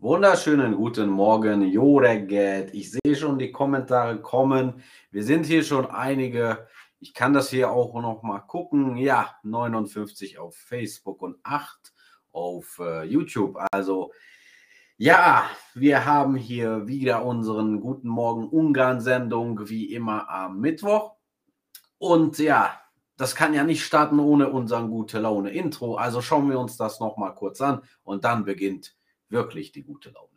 Wunderschönen guten Morgen, Joreget. Ich sehe schon die Kommentare kommen. Wir sind hier schon einige. Ich kann das hier auch noch mal gucken. Ja, 59 auf Facebook und 8 auf äh, YouTube. Also ja, wir haben hier wieder unseren Guten Morgen Ungarn-Sendung, wie immer am Mittwoch. Und ja, das kann ja nicht starten ohne unseren gute Laune Intro. Also schauen wir uns das noch mal kurz an und dann beginnt wirklich die gute Laune.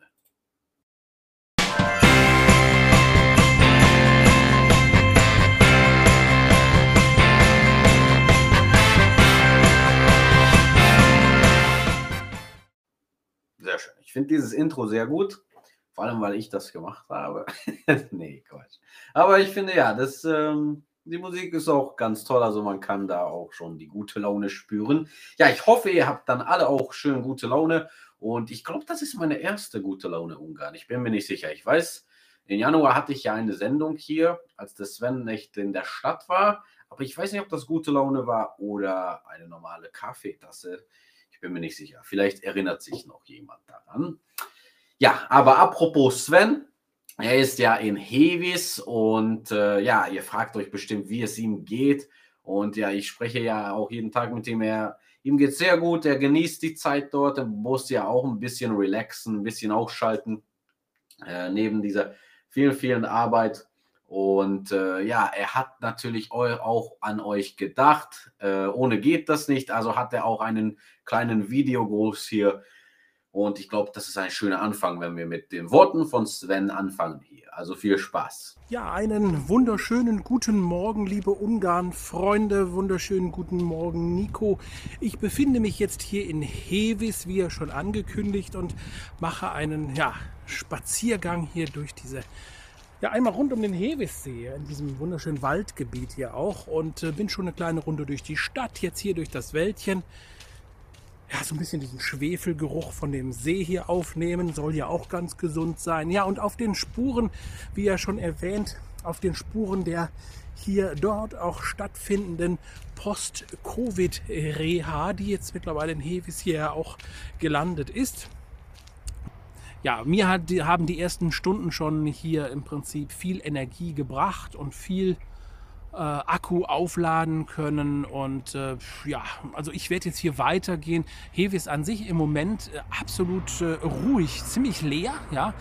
Sehr schön. Ich finde dieses Intro sehr gut. Vor allem, weil ich das gemacht habe. nee, Quatsch. Aber ich finde ja, das, ähm, die Musik ist auch ganz toll. Also man kann da auch schon die gute Laune spüren. Ja, ich hoffe, ihr habt dann alle auch schön gute Laune und ich glaube, das ist meine erste gute Laune Ungarn. Ich bin mir nicht sicher. Ich weiß, im Januar hatte ich ja eine Sendung hier, als der Sven nicht in der Stadt war. Aber ich weiß nicht, ob das gute Laune war oder eine normale Kaffeetasse. Ich bin mir nicht sicher. Vielleicht erinnert sich noch jemand daran. Ja, aber apropos Sven, er ist ja in Hevis und äh, ja, ihr fragt euch bestimmt, wie es ihm geht. Und ja, ich spreche ja auch jeden Tag mit ihm. Er Ihm geht sehr gut, er genießt die Zeit dort, er muss ja auch ein bisschen relaxen, ein bisschen ausschalten, äh, neben dieser vielen, vielen Arbeit. Und äh, ja, er hat natürlich auch an euch gedacht. Äh, ohne geht das nicht. Also hat er auch einen kleinen Videogruß hier und ich glaube, das ist ein schöner Anfang, wenn wir mit den Worten von Sven anfangen hier. Also viel Spaß. Ja, einen wunderschönen guten Morgen, liebe Ungarn-Freunde. Wunderschönen guten Morgen, Nico. Ich befinde mich jetzt hier in Hevis, wie ja schon angekündigt, und mache einen ja, Spaziergang hier durch diese ja, einmal rund um den Hevissee, in diesem wunderschönen Waldgebiet hier auch. Und äh, bin schon eine kleine Runde durch die Stadt, jetzt hier durch das Wäldchen ja, so ein bisschen diesen Schwefelgeruch von dem See hier aufnehmen. Soll ja auch ganz gesund sein. Ja, und auf den Spuren, wie ja schon erwähnt, auf den Spuren der hier dort auch stattfindenden Post-Covid-Reha, die jetzt mittlerweile in Hevis hier auch gelandet ist. Ja, mir hat, haben die ersten Stunden schon hier im Prinzip viel Energie gebracht und viel äh, Akku aufladen können. Und äh, ja, also ich werde jetzt hier weitergehen. Hewe ist an sich im Moment äh, absolut äh, ruhig, ziemlich leer. Ja,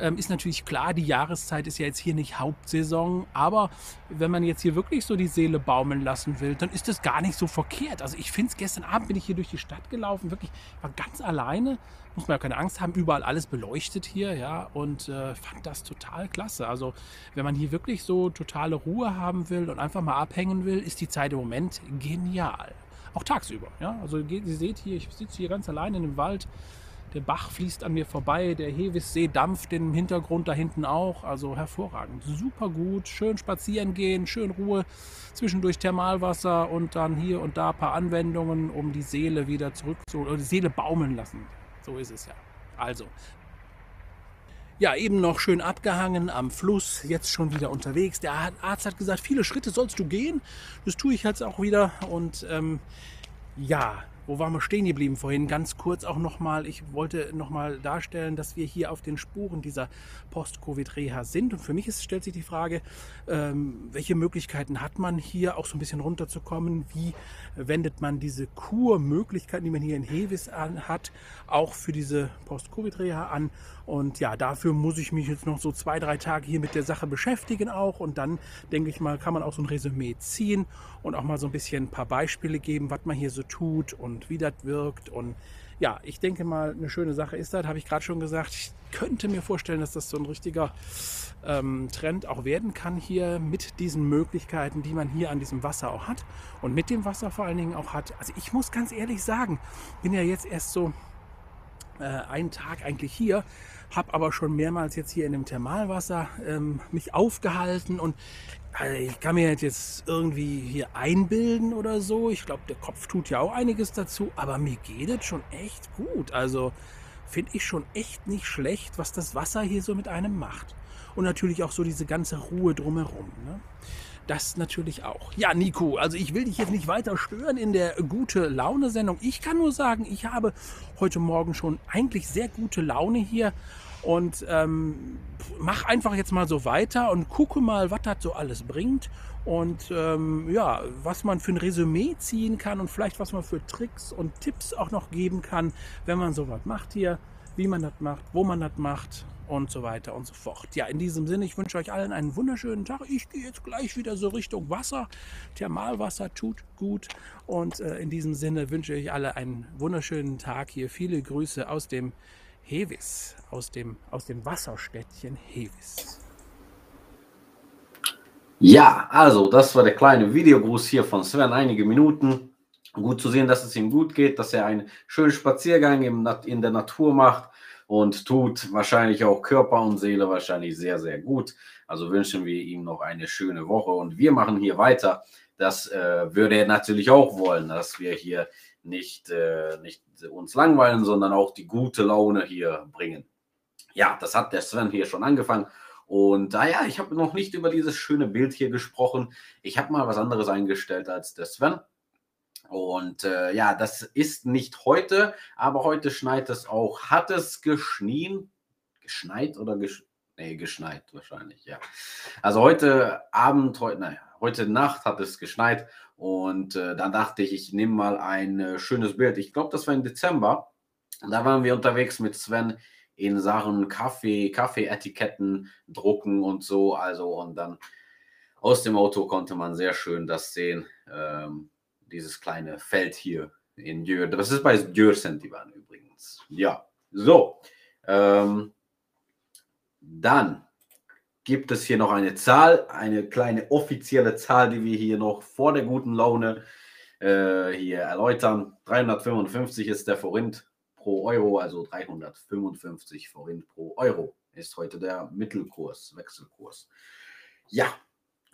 ähm, ist natürlich klar, die Jahreszeit ist ja jetzt hier nicht Hauptsaison, aber wenn man jetzt hier wirklich so die Seele baumeln lassen will, dann ist das gar nicht so verkehrt. Also ich finde es, gestern Abend bin ich hier durch die Stadt gelaufen, wirklich, war ganz alleine, muss man ja keine Angst haben, überall alles beleuchtet hier, ja, und äh, fand das total klasse. Also wenn man hier wirklich so totale Ruhe haben will und einfach mal abhängen will, ist die Zeit im Moment genial. Auch tagsüber, ja. Also ihr seht hier, ich sitze hier ganz allein in dem Wald, der Bach fließt an mir vorbei, der Hevissee dampft im Hintergrund da hinten auch. Also hervorragend. Super gut. Schön spazieren gehen, schön Ruhe. Zwischendurch Thermalwasser und dann hier und da ein paar Anwendungen, um die Seele wieder zurück zu, oder die Seele baumeln lassen. So ist es ja. Also. Ja, eben noch schön abgehangen am Fluss, jetzt schon wieder unterwegs. Der Arzt hat gesagt, viele Schritte sollst du gehen. Das tue ich jetzt auch wieder. Und ähm, ja, wo waren wir stehen geblieben vorhin? Ganz kurz auch nochmal, ich wollte nochmal darstellen, dass wir hier auf den Spuren dieser Post-Covid-Reha sind. Und für mich ist, stellt sich die Frage, ähm, welche Möglichkeiten hat man hier auch so ein bisschen runterzukommen? Wie wendet man diese Kurmöglichkeiten, die man hier in Hevis hat, auch für diese Post-Covid-Reha an? Und ja, dafür muss ich mich jetzt noch so zwei, drei Tage hier mit der Sache beschäftigen auch. Und dann, denke ich mal, kann man auch so ein Resümee ziehen und auch mal so ein bisschen ein paar Beispiele geben, was man hier so tut und wie das wirkt. Und ja, ich denke mal, eine schöne Sache ist das, habe ich gerade schon gesagt. Ich könnte mir vorstellen, dass das so ein richtiger ähm, Trend auch werden kann hier mit diesen Möglichkeiten, die man hier an diesem Wasser auch hat und mit dem Wasser vor allen Dingen auch hat. Also ich muss ganz ehrlich sagen, bin ja jetzt erst so äh, einen Tag eigentlich hier, habe aber schon mehrmals jetzt hier in dem Thermalwasser ähm, mich aufgehalten und also ich kann mir jetzt irgendwie hier einbilden oder so. Ich glaube, der Kopf tut ja auch einiges dazu, aber mir geht es schon echt gut. Also finde ich schon echt nicht schlecht, was das Wasser hier so mit einem macht. Und natürlich auch so diese ganze Ruhe drumherum. Ne? Das natürlich auch. Ja, Nico, also ich will dich jetzt nicht weiter stören in der gute Laune-Sendung. Ich kann nur sagen, ich habe heute Morgen schon eigentlich sehr gute Laune hier und ähm, mach einfach jetzt mal so weiter und gucke mal, was das so alles bringt und ähm, ja, was man für ein Resümee ziehen kann und vielleicht was man für Tricks und Tipps auch noch geben kann, wenn man sowas macht hier, wie man das macht, wo man das macht und so weiter und so fort. Ja, in diesem Sinne, ich wünsche euch allen einen wunderschönen Tag. Ich gehe jetzt gleich wieder so Richtung Wasser. Thermalwasser tut gut. Und äh, in diesem Sinne wünsche ich alle einen wunderschönen Tag hier. Viele Grüße aus dem Hevis, aus dem, aus dem Wasserstädtchen Hevis. Ja, also das war der kleine Videogruß hier von Sven. Einige Minuten. Gut zu sehen, dass es ihm gut geht, dass er einen schönen Spaziergang in der Natur macht und tut wahrscheinlich auch Körper und Seele wahrscheinlich sehr, sehr gut. Also wünschen wir ihm noch eine schöne Woche und wir machen hier weiter. Das äh, würde er natürlich auch wollen, dass wir hier nicht, äh, nicht uns langweilen, sondern auch die gute Laune hier bringen. Ja, das hat der Sven hier schon angefangen. Und naja, ah ich habe noch nicht über dieses schöne Bild hier gesprochen. Ich habe mal was anderes eingestellt als der Sven. Und äh, ja, das ist nicht heute, aber heute schneit es auch. Hat es geschnien? Geschneit oder gesch nee, geschneit wahrscheinlich, ja. Also heute Abend, heute, naja, heute Nacht hat es geschneit und äh, dann dachte ich, ich nehme mal ein äh, schönes Bild. Ich glaube, das war im Dezember. Da waren wir unterwegs mit Sven in Sachen Kaffee, Kaffee-Etiketten drucken und so. Also und dann aus dem Auto konnte man sehr schön das sehen. Ähm, dieses kleine Feld hier in Jür. Das ist bei Jür Sentivan übrigens. Ja, so. Ähm, dann gibt es hier noch eine Zahl, eine kleine offizielle Zahl, die wir hier noch vor der guten Laune äh, hier erläutern. 355 ist der Forint pro Euro, also 355 Forint pro Euro ist heute der Mittelkurs, Wechselkurs. Ja,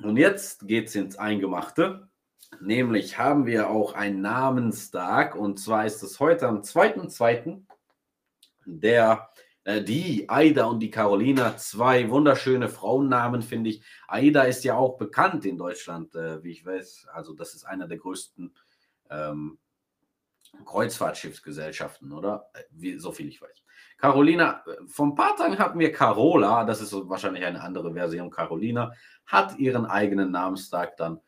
und jetzt geht es ins Eingemachte. Nämlich haben wir auch einen Namenstag und zwar ist es heute am 2.2. der äh, die Aida und die Carolina, zwei wunderschöne Frauennamen, finde ich. Aida ist ja auch bekannt in Deutschland, äh, wie ich weiß. Also, das ist einer der größten ähm, Kreuzfahrtschiffsgesellschaften, oder? Äh, wie, so viel ich weiß. Carolina, äh, vor ein paar Tagen hatten wir Carola, das ist wahrscheinlich eine andere Version. Carolina hat ihren eigenen Namenstag dann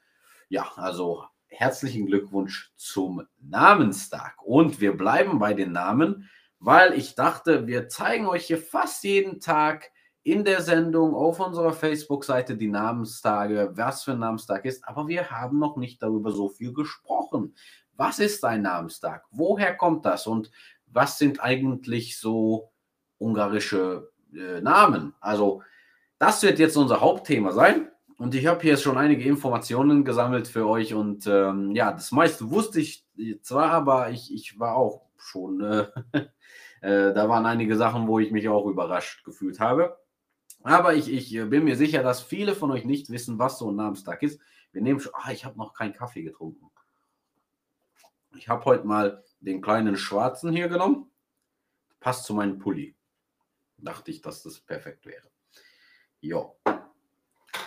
ja, also herzlichen Glückwunsch zum Namenstag. Und wir bleiben bei den Namen, weil ich dachte, wir zeigen euch hier fast jeden Tag in der Sendung auf unserer Facebook-Seite die Namenstage, was für ein Namenstag ist. Aber wir haben noch nicht darüber so viel gesprochen. Was ist ein Namenstag? Woher kommt das? Und was sind eigentlich so ungarische äh, Namen? Also, das wird jetzt unser Hauptthema sein. Und ich habe hier schon einige Informationen gesammelt für euch und ähm, ja, das meiste wusste ich zwar, aber ich, ich war auch schon, äh, äh, da waren einige Sachen, wo ich mich auch überrascht gefühlt habe. Aber ich, ich bin mir sicher, dass viele von euch nicht wissen, was so ein Namenstag ist. Wir nehmen schon, ah, ich habe noch keinen Kaffee getrunken. Ich habe heute mal den kleinen schwarzen hier genommen. Passt zu meinem Pulli. Dachte ich, dass das perfekt wäre. Ja.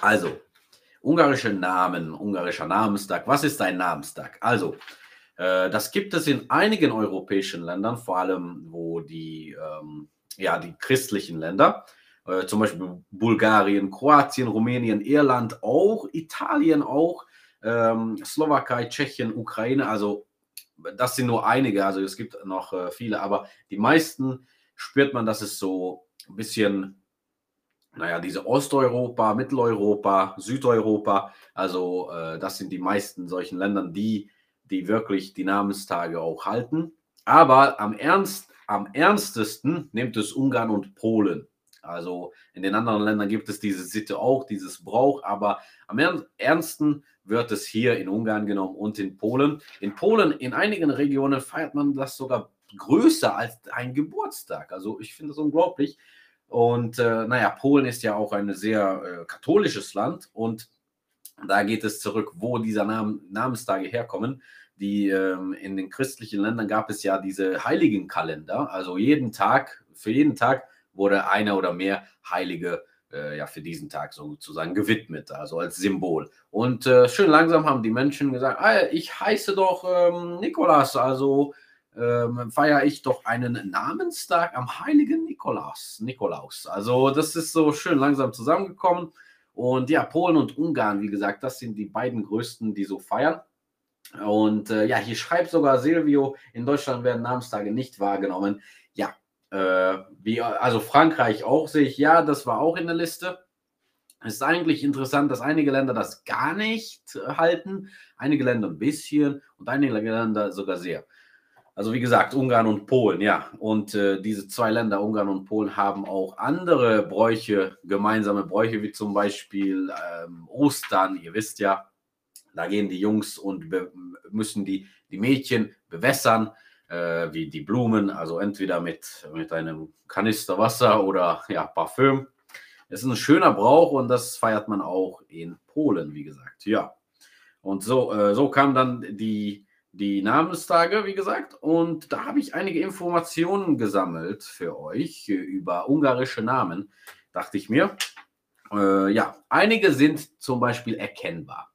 Also, ungarische Namen, ungarischer Namenstag. Was ist ein Namenstag? Also, äh, das gibt es in einigen europäischen Ländern, vor allem wo die, ähm, ja, die christlichen Länder, äh, zum Beispiel Bulgarien, Kroatien, Rumänien, Irland auch, Italien auch, ähm, Slowakei, Tschechien, Ukraine. Also, das sind nur einige, also es gibt noch äh, viele, aber die meisten spürt man, dass es so ein bisschen naja, diese Osteuropa, Mitteleuropa, Südeuropa, also äh, das sind die meisten solchen Ländern, die, die wirklich die Namenstage auch halten. Aber am, ernst, am ernstesten nimmt es Ungarn und Polen. Also in den anderen Ländern gibt es diese Sitte auch, dieses Brauch, aber am ernsten wird es hier in Ungarn genommen und in Polen. In Polen, in einigen Regionen feiert man das sogar größer als ein Geburtstag. Also ich finde das unglaublich. Und äh, naja, Polen ist ja auch ein sehr äh, katholisches Land und da geht es zurück, wo diese Namen, Namenstage herkommen. Die ähm, in den christlichen Ländern gab es ja diese Heiligenkalender. Also jeden Tag, für jeden Tag wurde einer oder mehr Heilige äh, ja für diesen Tag sozusagen gewidmet, also als Symbol. Und äh, schön langsam haben die Menschen gesagt, ah, ich heiße doch ähm, Nikolas, also ähm, feiere ich doch einen Namenstag am heiligen Nikolaus. Nikolaus. Also das ist so schön langsam zusammengekommen. Und ja, Polen und Ungarn, wie gesagt, das sind die beiden größten, die so feiern. Und äh, ja, hier schreibt sogar Silvio, in Deutschland werden Namenstage nicht wahrgenommen. Ja, äh, wie, also Frankreich auch sehe ich, ja, das war auch in der Liste. Es ist eigentlich interessant, dass einige Länder das gar nicht halten, einige Länder ein bisschen und einige Länder sogar sehr. Also wie gesagt, Ungarn und Polen, ja. Und äh, diese zwei Länder, Ungarn und Polen, haben auch andere Bräuche, gemeinsame Bräuche, wie zum Beispiel ähm, Ostern. Ihr wisst ja, da gehen die Jungs und müssen die, die Mädchen bewässern, äh, wie die Blumen, also entweder mit, mit einem Kanister Wasser oder ja, Parfüm. Es ist ein schöner Brauch und das feiert man auch in Polen, wie gesagt. Ja. Und so, äh, so kam dann die die Namenstage, wie gesagt. Und da habe ich einige Informationen gesammelt für euch über ungarische Namen, dachte ich mir. Äh, ja, einige sind zum Beispiel erkennbar.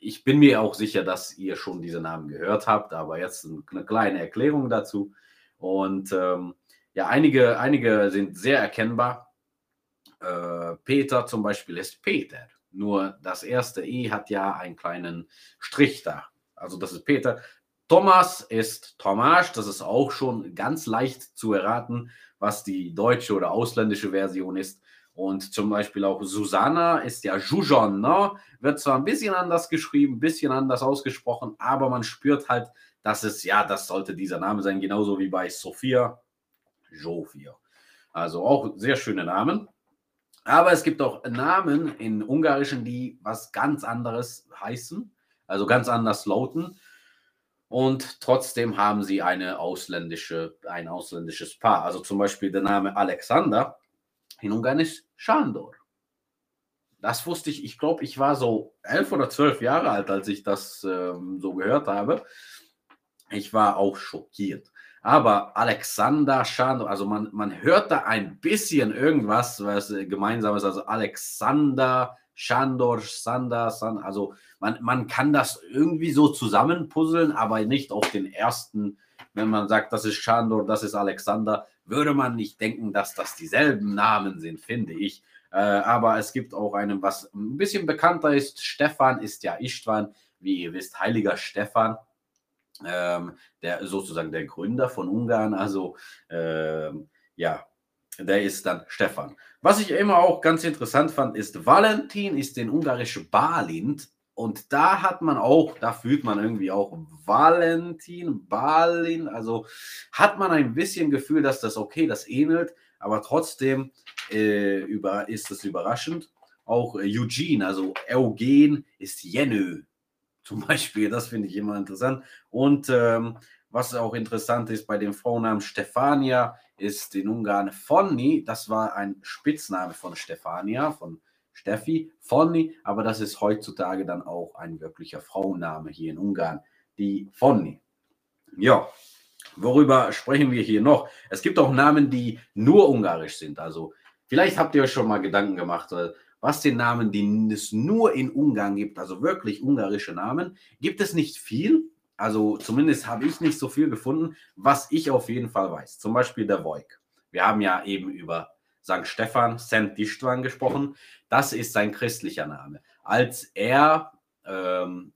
Ich bin mir auch sicher, dass ihr schon diese Namen gehört habt, aber jetzt eine kleine Erklärung dazu. Und ähm, ja, einige, einige sind sehr erkennbar. Äh, Peter zum Beispiel ist Peter. Nur das erste E hat ja einen kleinen Strich da also das ist Peter. Thomas ist Tomasz, das ist auch schon ganz leicht zu erraten, was die deutsche oder ausländische Version ist. Und zum Beispiel auch Susanna ist ja Jujonna, wird zwar ein bisschen anders geschrieben, ein bisschen anders ausgesprochen, aber man spürt halt, dass es, ja, das sollte dieser Name sein, genauso wie bei Sophia, Jofia. Also auch sehr schöne Namen. Aber es gibt auch Namen in Ungarischen, die was ganz anderes heißen also ganz anders lauten. Und trotzdem haben sie eine ausländische, ein ausländisches Paar. Also zum Beispiel der Name Alexander in Ungarn ist Shandor. Das wusste ich, ich glaube, ich war so elf oder zwölf Jahre alt, als ich das ähm, so gehört habe. Ich war auch schockiert. Aber Alexander Shandor, also man, man hört da ein bisschen irgendwas, was gemeinsam ist. Also Alexander Shandor, Sander, San, also man, man kann das irgendwie so zusammenpuzzeln, aber nicht auf den ersten, wenn man sagt, das ist Shandor, das ist Alexander, würde man nicht denken, dass das dieselben Namen sind, finde ich. Äh, aber es gibt auch einen, was ein bisschen bekannter ist. Stefan ist ja Istvan, wie ihr wisst, heiliger Stefan. Ähm, der sozusagen der Gründer von Ungarn, also ähm, ja, der ist dann Stefan. Was ich immer auch ganz interessant fand, ist, Valentin ist den ungarischen Balint. Und da hat man auch, da fühlt man irgendwie auch Valentin, Balin, also hat man ein bisschen Gefühl, dass das okay, das ähnelt, aber trotzdem äh, über, ist es überraschend. Auch äh, Eugene, also Eugen ist Jenö zum Beispiel, das finde ich immer interessant. Und ähm, was auch interessant ist bei dem Vornamen Stefania, ist in Ungarn Fonni. Das war ein Spitzname von Stefania, von Steffi. Fonni, aber das ist heutzutage dann auch ein wirklicher Frauenname hier in Ungarn, die Fonni. Ja, worüber sprechen wir hier noch? Es gibt auch Namen, die nur ungarisch sind. Also vielleicht habt ihr euch schon mal Gedanken gemacht, äh, was den Namen, die es nur in Ungarn gibt, also wirklich ungarische Namen, gibt es nicht viel. Also zumindest habe ich nicht so viel gefunden, was ich auf jeden Fall weiß. Zum Beispiel der Voig. Wir haben ja eben über St. Stephan, St. Istvan gesprochen. Das ist sein christlicher Name. Als er, ähm,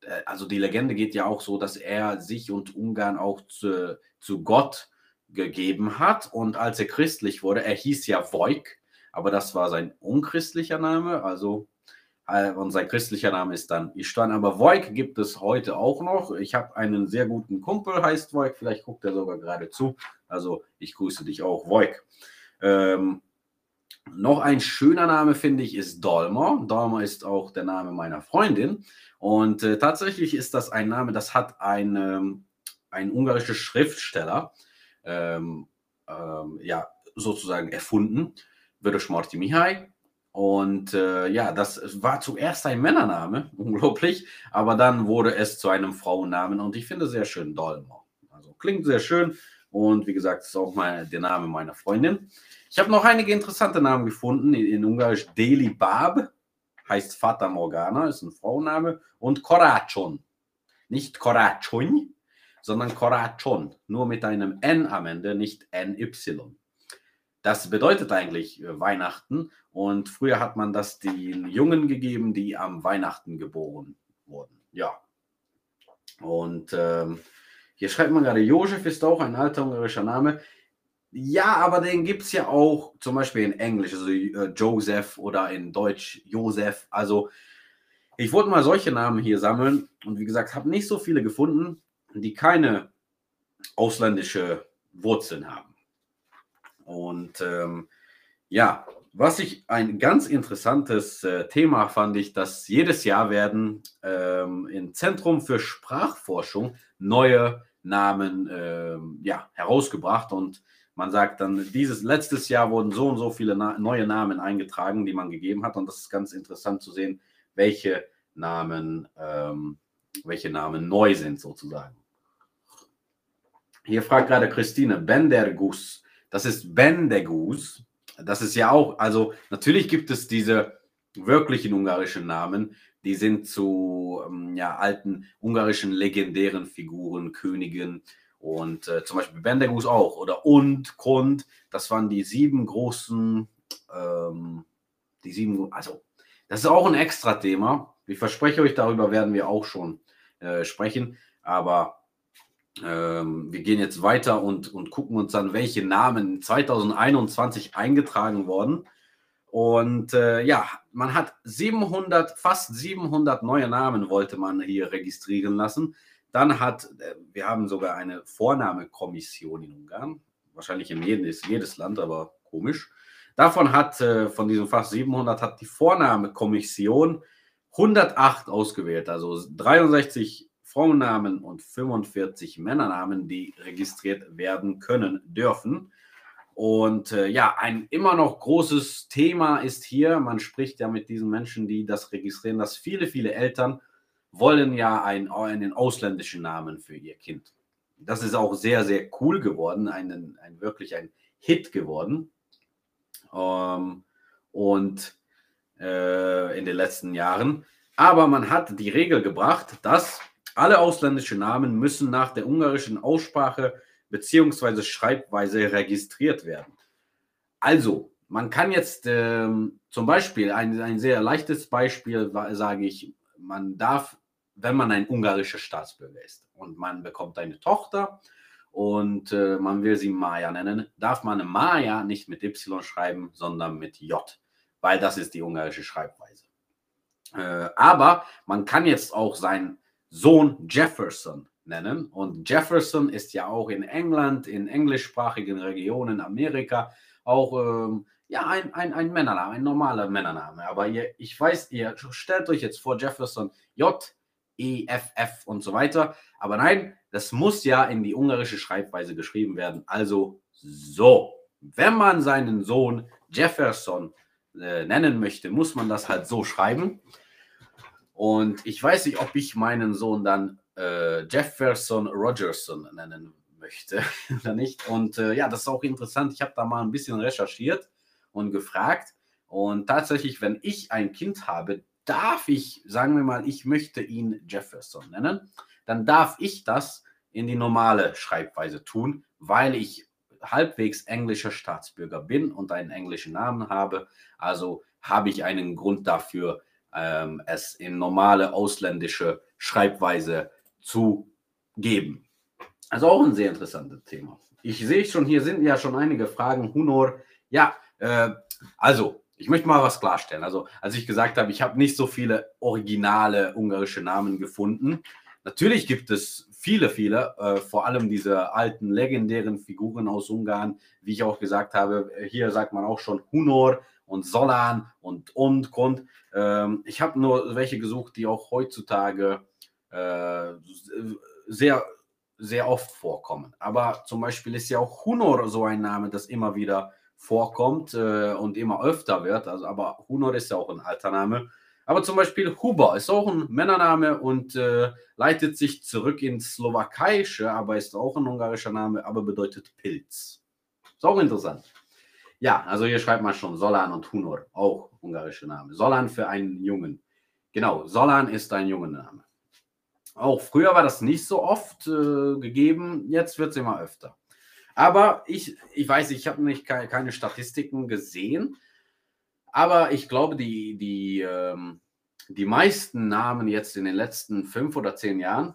äh, also die Legende geht ja auch so, dass er sich und Ungarn auch zu, zu Gott gegeben hat. Und als er christlich wurde, er hieß ja Voig, aber das war sein unchristlicher Name. Also und sein christlicher Name ist dann Istvan. Aber Voig gibt es heute auch noch. Ich habe einen sehr guten Kumpel, heißt Voig. Vielleicht guckt er sogar gerade zu. Also ich grüße dich auch, Voig. Ähm, noch ein schöner Name, finde ich, ist Dolmer. Dolmer ist auch der Name meiner Freundin. Und äh, tatsächlich ist das ein Name, das hat ein, ähm, ein ungarischer Schriftsteller ähm, ähm, ja, sozusagen erfunden. Vörös Marti Mihai. Und äh, ja, das war zuerst ein Männername, unglaublich, aber dann wurde es zu einem Frauennamen und ich finde sehr schön Dolmer. Also klingt sehr schön, Und wie gesagt, ist auch mal der Name meiner Freundin. Ich habe noch einige interessante Namen gefunden. In, in Ungarisch Deli Bab heißt Fata Morgana, ist ein Frauenname. Und Korachon. Nicht Korachon, sondern Korachon. Nur mit einem N am Ende, nicht NY. Das bedeutet eigentlich äh, Weihnachten. Und früher hat man das den Jungen gegeben, die am Weihnachten geboren wurden. Ja. Und ähm, hier schreibt man gerade, Josef ist auch ein alter ungarischer Name. Ja, aber den gibt es ja auch zum Beispiel in Englisch, also äh, Joseph oder in Deutsch Josef. Also ich wollte mal solche Namen hier sammeln und wie gesagt, habe nicht so viele gefunden, die keine ausländische Wurzeln haben. Und ähm, ja, was ich ein ganz interessantes äh, Thema fand ich, dass jedes Jahr werden ähm, im Zentrum für Sprachforschung neue Namen ähm, ja, herausgebracht und man sagt dann, dieses letztes Jahr wurden so und so viele Na neue Namen eingetragen, die man gegeben hat und das ist ganz interessant zu sehen, welche Namen, ähm, welche Namen neu sind sozusagen. Hier fragt gerade Christine, Bendergus, das ist Bendegus, das ist ja auch, also natürlich gibt es diese wirklichen ungarischen Namen, die sind zu ähm, ja, alten ungarischen legendären Figuren, Königen und äh, zum Beispiel Bendegus auch oder und, Kund, das waren die sieben großen, ähm, die sieben, also das ist auch ein extra Thema. Ich verspreche euch, darüber werden wir auch schon äh, sprechen, aber ähm, wir gehen jetzt weiter und, und gucken uns an, welche Namen 2021 eingetragen wurden. Und äh, ja, man hat 700, fast 700 neue Namen wollte man hier registrieren lassen. Dann hat, äh, wir haben sogar eine Vornahmekommission in Ungarn. Wahrscheinlich in jedes, jedes Land, aber komisch. Davon hat, äh, von diesen fast 700, hat die Vornahmekommission 108 ausgewählt. Also 63 Frauennamen und 45 Männernamen, die registriert werden können dürfen. Und äh, ja, ein immer noch großes Thema ist hier, man spricht ja mit diesen Menschen, die das registrieren, dass viele, viele Eltern wollen ja einen, einen ausländischen Namen für ihr Kind. Das ist auch sehr, sehr cool geworden, ein, ein wirklich ein Hit geworden. Ähm, und äh, in den letzten Jahren. Aber man hat die Regel gebracht, dass alle ausländischen Namen müssen nach der ungarischen Aussprache bzw. Schreibweise registriert werden. Also, man kann jetzt ähm, zum Beispiel, ein, ein sehr leichtes Beispiel, sage ich, man darf, wenn man ein ungarischer Staatsbürger ist und man bekommt eine Tochter und äh, man will sie Maya nennen, darf man Maya nicht mit Y schreiben, sondern mit J, weil das ist die ungarische Schreibweise. Äh, aber man kann jetzt auch sein Sohn Jefferson nennen. Und Jefferson ist ja auch in England, in englischsprachigen Regionen Amerika auch ähm, ja, ein, ein, ein Männername, ein normaler Männername. Aber ihr, ich weiß, ihr stellt euch jetzt vor Jefferson J, E, F, F und so weiter. Aber nein, das muss ja in die ungarische Schreibweise geschrieben werden. Also so. Wenn man seinen Sohn Jefferson äh, nennen möchte, muss man das halt so schreiben. Und ich weiß nicht, ob ich meinen Sohn dann äh, Jefferson Rogerson nennen möchte oder nicht. Und äh, ja, das ist auch interessant. Ich habe da mal ein bisschen recherchiert und gefragt. Und tatsächlich, wenn ich ein Kind habe, darf ich, sagen wir mal, ich möchte ihn Jefferson nennen, dann darf ich das in die normale Schreibweise tun, weil ich halbwegs englischer Staatsbürger bin und einen englischen Namen habe. Also habe ich einen Grund dafür, ähm, es in normale ausländische Schreibweise zu geben. Also auch ein sehr interessantes Thema. Ich sehe schon, hier sind ja schon einige Fragen. Hunor, ja, äh, also ich möchte mal was klarstellen. Also als ich gesagt habe, ich habe nicht so viele originale ungarische Namen gefunden. Natürlich gibt es viele, viele, äh, vor allem diese alten legendären Figuren aus Ungarn, wie ich auch gesagt habe. Hier sagt man auch schon Hunor und Solan und und Grund. Ähm, ich habe nur welche gesucht, die auch heutzutage äh, sehr, sehr oft vorkommen. Aber zum Beispiel ist ja auch Hunor so ein Name, das immer wieder vorkommt äh, und immer öfter wird. Also, aber Hunor ist ja auch ein alter Name. Aber zum Beispiel Huber ist auch ein Männername und äh, leitet sich zurück ins Slowakische, aber ist auch ein ungarischer Name, aber bedeutet Pilz. Ist auch interessant. Ja, also hier schreibt man schon Solan und Hunor, auch ungarische Name. Solan für einen Jungen. Genau, Solan ist ein Name. Auch früher war das nicht so oft äh, gegeben, jetzt wird es immer öfter. Aber ich, ich weiß, ich habe nicht keine Statistiken gesehen, aber ich glaube, die, die, ähm, die meisten Namen jetzt in den letzten fünf oder zehn Jahren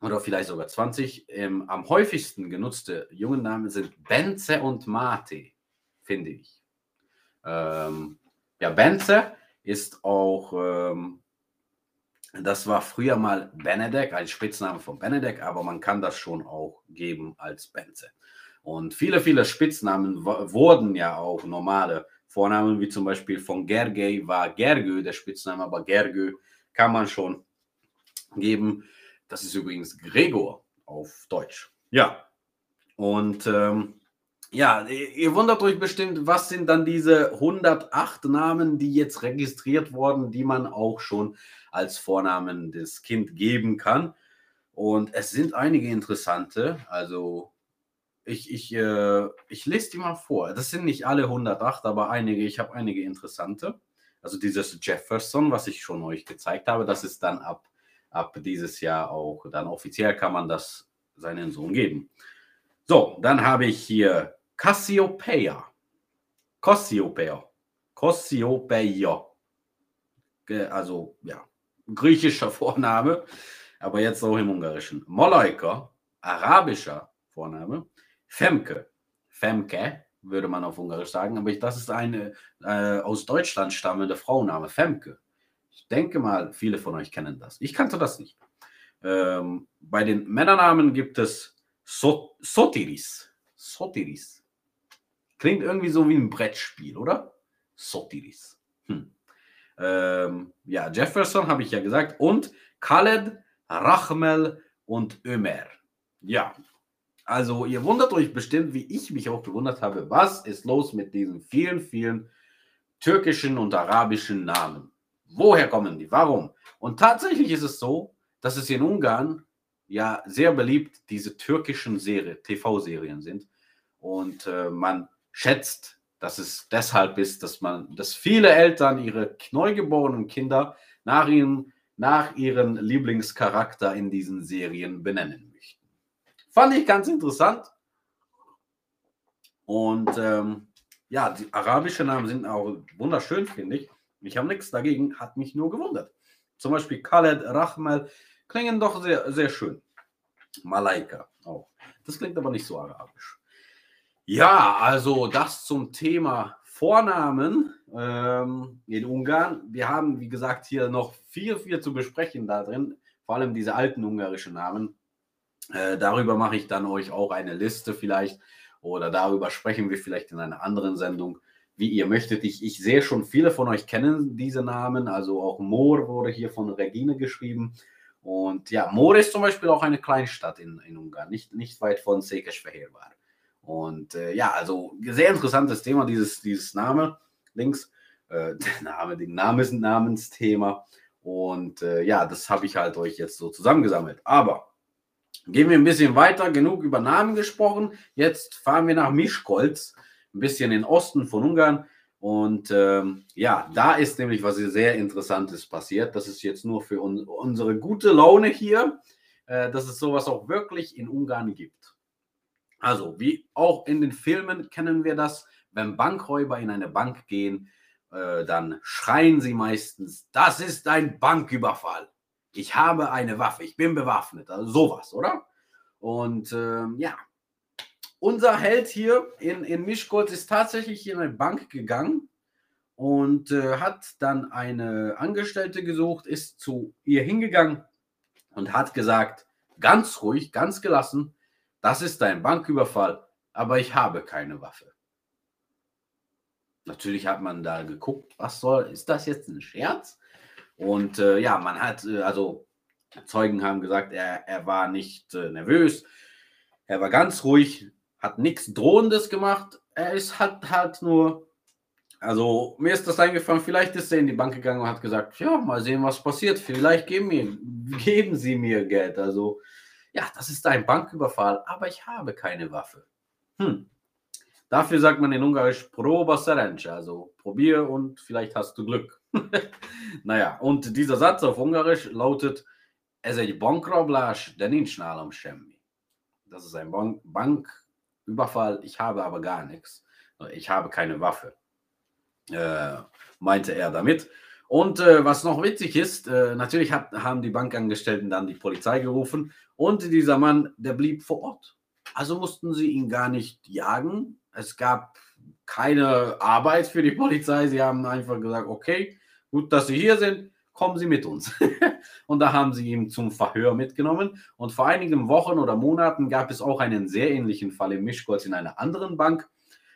oder vielleicht sogar 20 ähm, am häufigsten genutzte jungen Namen sind Benze und Mate, finde ich. Ähm, ja, Benze ist auch, ähm, das war früher mal Benedek, ein Spitzname von Benedek, aber man kann das schon auch geben als Benze. Und viele, viele Spitznamen wurden ja auch normale Vornamen, wie zum Beispiel von Gergely war Gergő der Spitzname, aber Gergő kann man schon geben. Das ist übrigens Gregor auf Deutsch. Ja, und ähm, ja, ihr wundert euch bestimmt, was sind dann diese 108 Namen, die jetzt registriert wurden, die man auch schon als Vornamen des Kind geben kann. Und es sind einige interessante. Also ich, ich, äh, ich lese die mal vor. Das sind nicht alle 108, aber einige. Ich habe einige interessante. Also dieses Jefferson, was ich schon euch gezeigt habe, das ist dann ab, ab dieses Jahr auch, dann offiziell kann man das seinen Sohn geben. So, dann habe ich hier Cassiopeia. Cassiopeia. Cassiopeia. Also, ja, griechischer Vorname, aber jetzt auch im Ungarischen. Moloika, arabischer Vorname. Femke. Femke würde man auf Ungarisch sagen, aber ich, das ist eine äh, aus Deutschland stammende Frauenname, Femke. Ich denke mal, viele von euch kennen das. Ich kannte das nicht. Ähm, bei den Männernamen gibt es so Sotiris. Sotiris. Klingt irgendwie so wie ein Brettspiel, oder? Sotiris. Hm. Ähm, ja, Jefferson habe ich ja gesagt. Und Khaled, Rachmel und Ömer. Ja, also ihr wundert euch bestimmt, wie ich mich auch gewundert habe, was ist los mit diesen vielen, vielen türkischen und arabischen Namen? Woher kommen die? Warum? Und tatsächlich ist es so, dass es in Ungarn ja sehr beliebt diese türkischen Serie, TV-Serien sind. Und äh, man schätzt, dass es deshalb ist, dass man, dass viele Eltern ihre neugeborenen Kinder nach ihren, nach ihren Lieblingscharakter in diesen Serien benennen möchten. Fand ich ganz interessant. Und ähm, ja, die arabischen Namen sind auch wunderschön, finde ich. Ich habe nichts dagegen, hat mich nur gewundert. Zum Beispiel Khaled, Rahmal klingen doch sehr, sehr schön. Malaika auch. Das klingt aber nicht so arabisch. Ja, also das zum Thema Vornamen ähm, in Ungarn. Wir haben, wie gesagt, hier noch viel, viel zu besprechen da drin. Vor allem diese alten ungarischen Namen. Äh, darüber mache ich dann euch auch eine Liste vielleicht oder darüber sprechen wir vielleicht in einer anderen Sendung, wie ihr möchtet. Ich, ich sehe schon, viele von euch kennen diese Namen, also auch Moor wurde hier von Regine geschrieben. Und ja, Moor ist zum Beispiel auch eine Kleinstadt in, in Ungarn, nicht, nicht weit von Székesfehérvár. Und äh, ja, also sehr interessantes Thema, dieses, dieses Name links. Äh, der Name, den Name Namensthema. Und äh, ja, das habe ich halt euch jetzt so zusammengesammelt. Aber Gehen wir ein bisschen weiter, genug über Namen gesprochen. Jetzt fahren wir nach Mischkolz, ein bisschen in den Osten von Ungarn. Und ähm, ja, da ist nämlich was sehr Interessantes passiert. Das ist jetzt nur für un unsere gute Laune hier, äh, dass es sowas auch wirklich in Ungarn gibt. Also, wie auch in den Filmen kennen wir das, wenn Bankräuber in eine Bank gehen, äh, dann schreien sie meistens, das ist ein Banküberfall. Ich habe eine Waffe, ich bin bewaffnet, also sowas, oder? Und ähm, ja, unser Held hier in, in Mischkolz ist tatsächlich in eine Bank gegangen und äh, hat dann eine Angestellte gesucht, ist zu ihr hingegangen und hat gesagt, ganz ruhig, ganz gelassen, das ist ein Banküberfall, aber ich habe keine Waffe. Natürlich hat man da geguckt, was soll, ist das jetzt ein Scherz? Und äh, ja, man hat, äh, also Zeugen haben gesagt, er, er war nicht äh, nervös, er war ganz ruhig, hat nichts Drohendes gemacht, er ist hat halt nur Also mir ist das eingefallen, vielleicht ist er in die Bank gegangen und hat gesagt, ja, mal sehen, was passiert. Vielleicht geben, mir, geben Sie mir Geld. Also ja, das ist ein Banküberfall, aber ich habe keine Waffe. Hm. Dafür sagt man in Ungarisch Proba Serenca, also probier und vielleicht hast du Glück. naja, und dieser Satz auf Ungarisch lautet Ez egy bankrablás, de nincs nálam semmi. Das ist ein Bank Banküberfall, ich habe aber gar nichts. Ich habe keine Waffe, äh, meinte er damit. Und äh, was noch witzig ist, äh, natürlich hat, haben die Bankangestellten dann die Polizei gerufen und dieser Mann, der blieb vor Ort. Also mussten sie ihn gar nicht jagen. Es gab keine Arbeit für die Polizei. Sie haben einfach gesagt, okay, gut, dass Sie hier sind, kommen Sie mit uns. und da haben sie ihn zum Verhör mitgenommen. Und vor einigen Wochen oder Monaten gab es auch einen sehr ähnlichen Fall in Mischkolz in einer anderen Bank.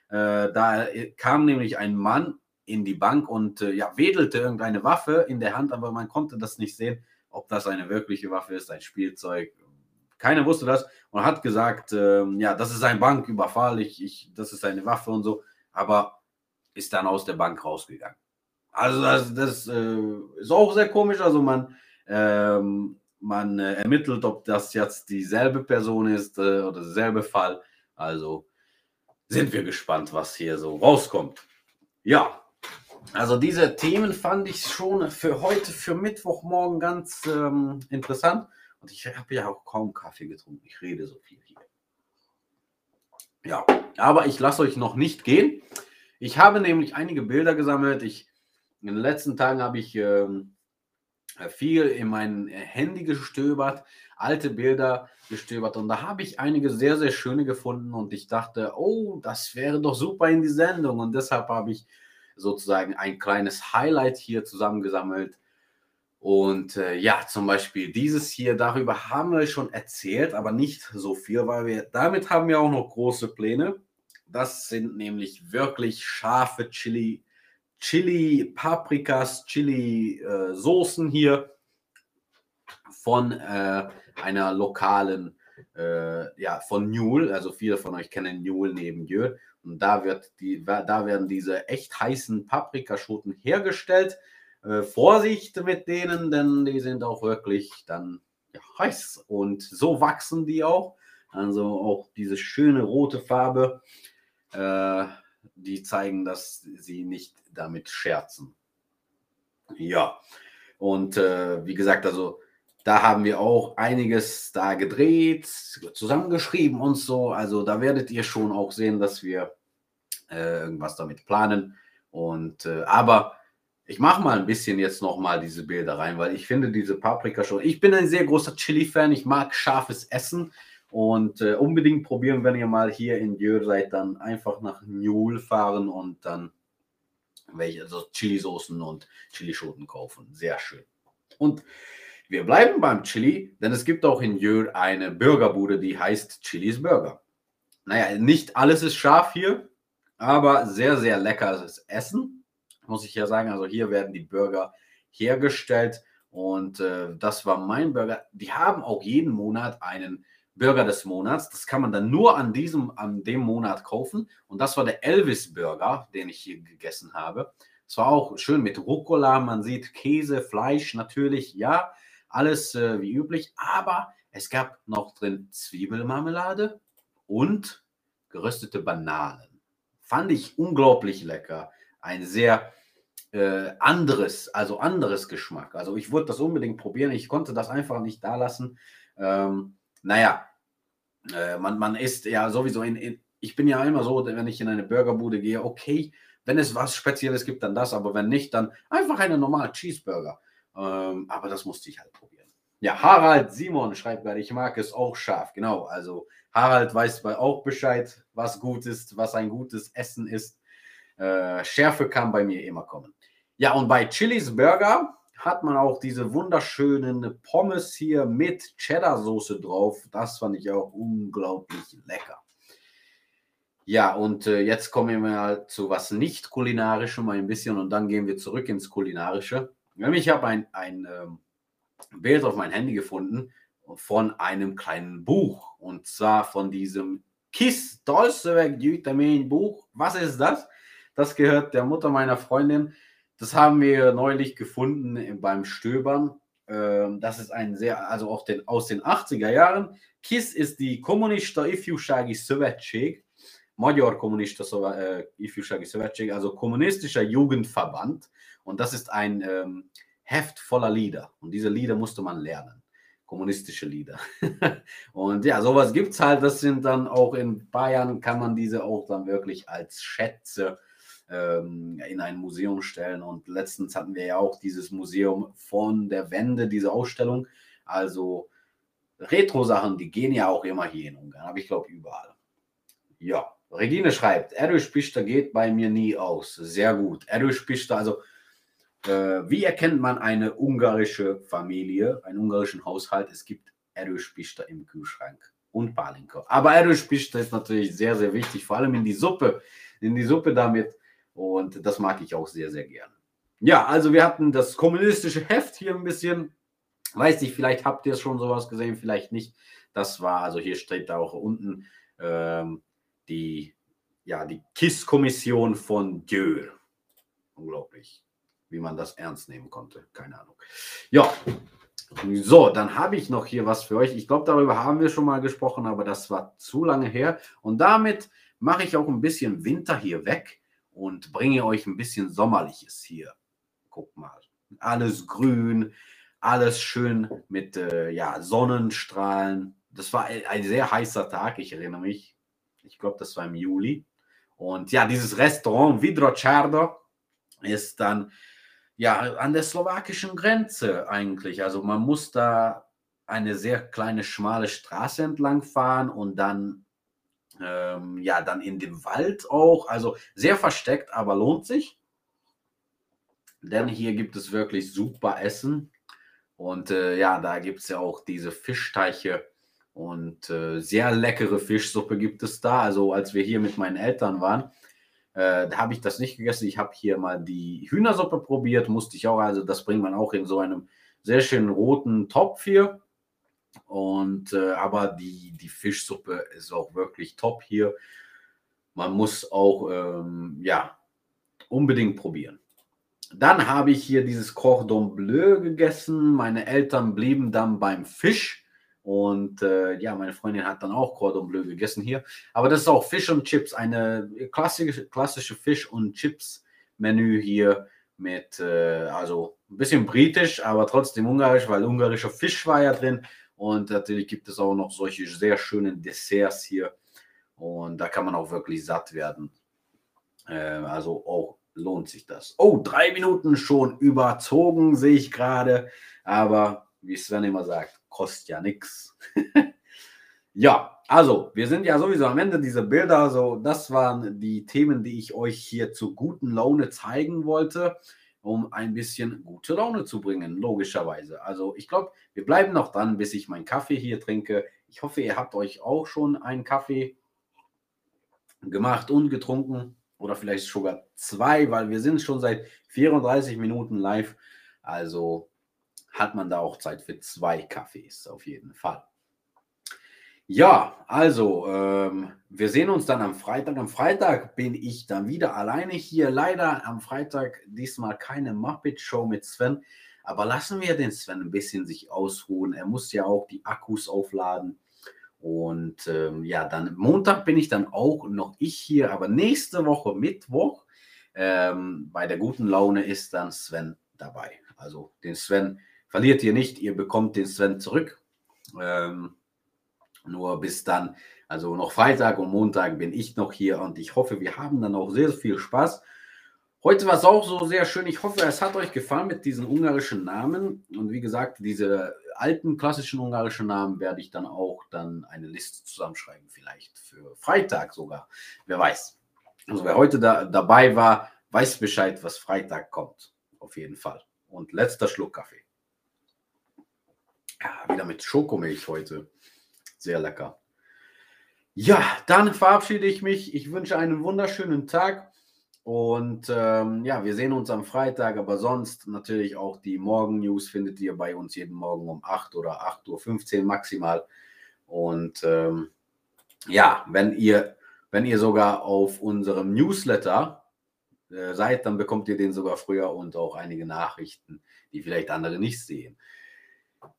Äh, da kam nämlich ein Mann in die Bank und äh, ja, wedelte irgendeine Waffe in der Hand, aber man konnte das nicht sehen, ob das eine wirkliche Waffe ist, ein Spielzeug. Keiner wusste das und hat gesagt, äh, ja, das ist ein Banküberfall, ich, ich, das ist eine Waffe und so, aber ist dann aus der Bank rausgegangen. Also das, das äh, ist auch sehr komisch. Also man, ähm, man äh, ermittelt, ob das jetzt dieselbe Person ist äh, oder derselbe Fall. Also sind wir gespannt, was hier so rauskommt. Ja, also diese Themen fand ich schon für heute, für Mittwochmorgen ganz ähm, interessant. Und ich habe ja auch kaum Kaffee getrunken. Ich rede so viel hier. Ja, aber ich lasse euch noch nicht gehen. Ich habe nämlich einige Bilder gesammelt. Ich in den letzten Tagen habe ich ähm, viel in mein Handy gestöbert, alte Bilder gestöbert und da habe ich einige sehr, sehr schöne gefunden und ich dachte, oh, das wäre doch super in die Sendung und deshalb habe ich sozusagen ein kleines Highlight hier zusammengesammelt. Und äh, ja, zum Beispiel dieses hier, darüber haben wir schon erzählt, aber nicht so viel, weil wir damit haben wir auch noch große Pläne. Das sind nämlich wirklich scharfe Chili Chili, Paprikas, Chili-Soßen äh, hier von äh, einer lokalen, äh, ja, von Newell. Also viele von euch kennen Newell neben Jö. Und da, wird die, da werden diese echt heißen Paprikaschoten hergestellt. Äh, Vorsicht mit denen, denn die sind auch wirklich dann ja, heiß. Und so wachsen die auch. Also auch diese schöne rote Farbe. Äh, die zeigen, dass sie nicht damit scherzen. Ja, und äh, wie gesagt, also da haben wir auch einiges da gedreht, zusammengeschrieben und so. Also da werdet ihr schon auch sehen, dass wir äh, irgendwas damit planen. Und äh, aber ich mache mal ein bisschen jetzt noch mal diese Bilder rein, weil ich finde diese Paprika schon. Ich bin ein sehr großer Chili-Fan. Ich mag scharfes Essen und äh, unbedingt probieren, wenn ihr mal hier in Jör seid, dann einfach nach Newell fahren und dann welche, also Chili-Soßen und Chilischoten kaufen. Sehr schön. Und wir bleiben beim Chili, denn es gibt auch in Jör eine Burgerbude, die heißt Chilis Burger. Naja, nicht alles ist scharf hier, aber sehr, sehr leckeres Essen, muss ich ja sagen. Also hier werden die Burger hergestellt und äh, das war mein Burger. Die haben auch jeden Monat einen Burger des Monats. Das kann man dann nur an diesem, an dem Monat kaufen. Und das war der Elvis Burger, den ich hier gegessen habe. Es war auch schön mit Rucola. Man sieht Käse, Fleisch natürlich, ja, alles äh, wie üblich. Aber es gab noch drin Zwiebelmarmelade und geröstete Bananen. Fand ich unglaublich lecker. Ein sehr äh, anderes, also anderes Geschmack. Also ich wollte das unbedingt probieren. Ich konnte das einfach nicht da lassen. Ähm, naja, äh, man, man isst ja sowieso in, in, ich bin ja immer so, wenn ich in eine Burgerbude gehe, okay, wenn es was Spezielles gibt, dann das, aber wenn nicht, dann einfach eine normale Cheeseburger. Ähm, aber das musste ich halt probieren. Ja, Harald Simon schreibt gerade, ich mag es auch scharf. Genau, also Harald weiß auch Bescheid, was gut ist, was ein gutes Essen ist. Äh, Schärfe kann bei mir immer kommen. Ja, und bei Chilis Burger hat man auch diese wunderschönen Pommes hier mit Cheddar-Soße drauf. Das fand ich auch unglaublich lecker. Ja, und äh, jetzt kommen wir mal zu was nicht kulinarischem ein bisschen und dann gehen wir zurück ins Kulinarische. Ich habe ein, ein ähm, Bild auf mein Handy gefunden von einem kleinen Buch und zwar von diesem Kiss Dolcevec Vitamin Buch. Was ist das? Das gehört der Mutter meiner Freundin. Das haben wir neulich gefunden beim Stöbern. Ähm, das ist ein sehr, also auch den, aus den 80er Jahren. KISS ist die Kommunista Ifjúsági Szövetség, Magyar Kommunista äh, Ifjúsági Szövetség, also kommunistischer Jugendverband. Und das ist ein ähm, Heft voller Lieder. Und diese Lieder musste man lernen. Kommunistische Lieder. und ja, sowas gibt es halt. Das sind dann auch in Bayern, kann man diese auch dann wirklich als Schätze ähm, in ein Museum stellen. Und letztens hatten wir ja auch dieses Museum von der Wende, diese Ausstellung. Also Retro-Sachen, die gehen ja auch immer hier in Ungarn, aber ich glaube überall. Ja, Regine schreibt, Erőspister geht bei mir nie aus. Sehr gut. Erőspister, also wie erkennt man eine ungarische Familie, einen ungarischen Haushalt? Es gibt Erőspister im Kühlschrank und Palinka. Aber Erőspister ist natürlich sehr, sehr wichtig, vor allem in die Suppe. In die Suppe damit. Und das mag ich auch sehr, sehr gerne. Ja, also wir hatten das kommunistische Heft hier ein bisschen. Weiß nicht, vielleicht habt ihr schon sowas gesehen, vielleicht nicht. Das war, also hier steht da auch unten ähm, die, ja, die KISS-Kommission von Dieu. Unglaublich wie man das ernst nehmen konnte. Keine Ahnung. Ja, so, dann habe ich noch hier was für euch. Ich glaube, darüber haben wir schon mal gesprochen, aber das war zu lange her. Und damit mache ich auch ein bisschen Winter hier weg und bringe euch ein bisschen Sommerliches hier. Guck mal, alles grün, alles schön mit äh, ja, Sonnenstrahlen. Das war ein sehr heißer Tag, ich erinnere mich. Ich glaube, das war im Juli. Und ja, dieses Restaurant Vidrocerdo ist dann ja, an der slowakischen Grenze eigentlich. Also man muss da eine sehr kleine, schmale Straße entlang fahren und dann, ähm, ja, dann in dem Wald auch. Also sehr versteckt, aber lohnt sich. Denn hier gibt es wirklich super Essen. Und äh, ja, da gibt es ja auch diese Fischteiche und äh, sehr leckere Fischsuppe gibt es da. Also als wir hier mit meinen Eltern waren, äh, da habe ich das nicht gegessen. Ich habe hier mal die Hühnersuppe probiert, musste ich auch. Also das bringt man auch in so einem sehr schönen roten Topf hier. Und äh, aber die, die Fischsuppe ist auch wirklich top hier. Man muss auch ähm, ja unbedingt probieren. Dann habe ich hier dieses Cordon Bleu gegessen. Meine Eltern blieben dann beim Fisch. Und äh, ja, meine Freundin hat dann auch Cordon Bleu gegessen hier. Aber das ist auch Fisch und Chips, eine klassische, klassische Fisch- und Chips-Menü hier mit, äh, also ein bisschen britisch, aber trotzdem ungarisch, weil ungarischer Fisch war ja drin. Und natürlich gibt es auch noch solche sehr schönen Desserts hier. Und da kann man auch wirklich satt werden. Äh, also auch lohnt sich das. Oh, drei Minuten schon überzogen, sehe ich gerade. Aber wie Sven immer sagt, kostet ja nichts. Ja, also wir sind ja sowieso am Ende dieser Bilder. Also das waren die Themen, die ich euch hier zur guten Laune zeigen wollte, um ein bisschen gute Laune zu bringen, logischerweise. Also ich glaube, wir bleiben noch dran, bis ich meinen Kaffee hier trinke. Ich hoffe, ihr habt euch auch schon einen Kaffee gemacht und getrunken oder vielleicht sogar zwei, weil wir sind schon seit 34 Minuten live. Also hat man da auch Zeit für zwei Kaffees, auf jeden Fall. Ja, also, ähm, wir sehen uns dann am Freitag. Am Freitag bin ich dann wieder alleine hier. Leider am Freitag diesmal keine Muppet-Show mit Sven. Aber lassen wir den Sven ein bisschen sich ausruhen. Er muss ja auch die Akkus aufladen. Und ähm, ja, dann Montag bin ich dann auch noch ich hier. Aber nächste Woche, Mittwoch, ähm, bei der guten Laune ist dann Sven dabei. Also den Sven verliert ihr nicht, ihr bekommt den Sven zurück. Ähm, nur bis dann, also noch Freitag und Montag bin ich noch hier und ich hoffe, wir haben dann auch sehr, sehr viel Spaß. Heute war es auch so sehr schön. Ich hoffe, es hat euch gefallen mit diesen ungarischen Namen. Und wie gesagt, diese alten klassischen ungarischen Namen werde ich dann auch dann eine Liste zusammenschreiben, vielleicht für Freitag sogar. Wer weiß. Also wer heute da, dabei war, weiß Bescheid, was Freitag kommt. Auf jeden Fall. Und letzter Schluck Kaffee. Ja, wieder mit Schokomilch heute. Sehr lecker. Ja, dann verabschiede ich mich. Ich wünsche einen wunderschönen Tag. Und ähm, ja, wir sehen uns am Freitag, aber sonst natürlich auch die Morgen-News findet ihr bei uns jeden Morgen um 8 oder 8.15 Uhr maximal. Und ähm, ja, wenn ihr, wenn ihr sogar auf unserem Newsletter äh, seid, dann bekommt ihr den sogar früher und auch einige Nachrichten, die vielleicht andere nicht sehen.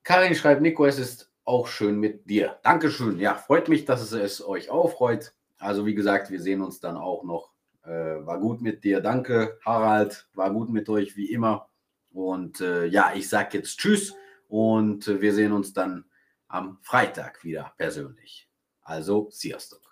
Karin schreibt, Nico, es ist auch schön mit dir. Dankeschön. Ja, freut mich, dass es, euch auch freut. Also wie gesagt, wir sehen uns dann auch noch. Äh, war gut mit dir. Danke, Harald. War gut mit euch, wie immer. Und äh, ja, ich sage jetzt Tschüss und wir sehen uns dann am Freitag wieder persönlich. Also, sziasztok!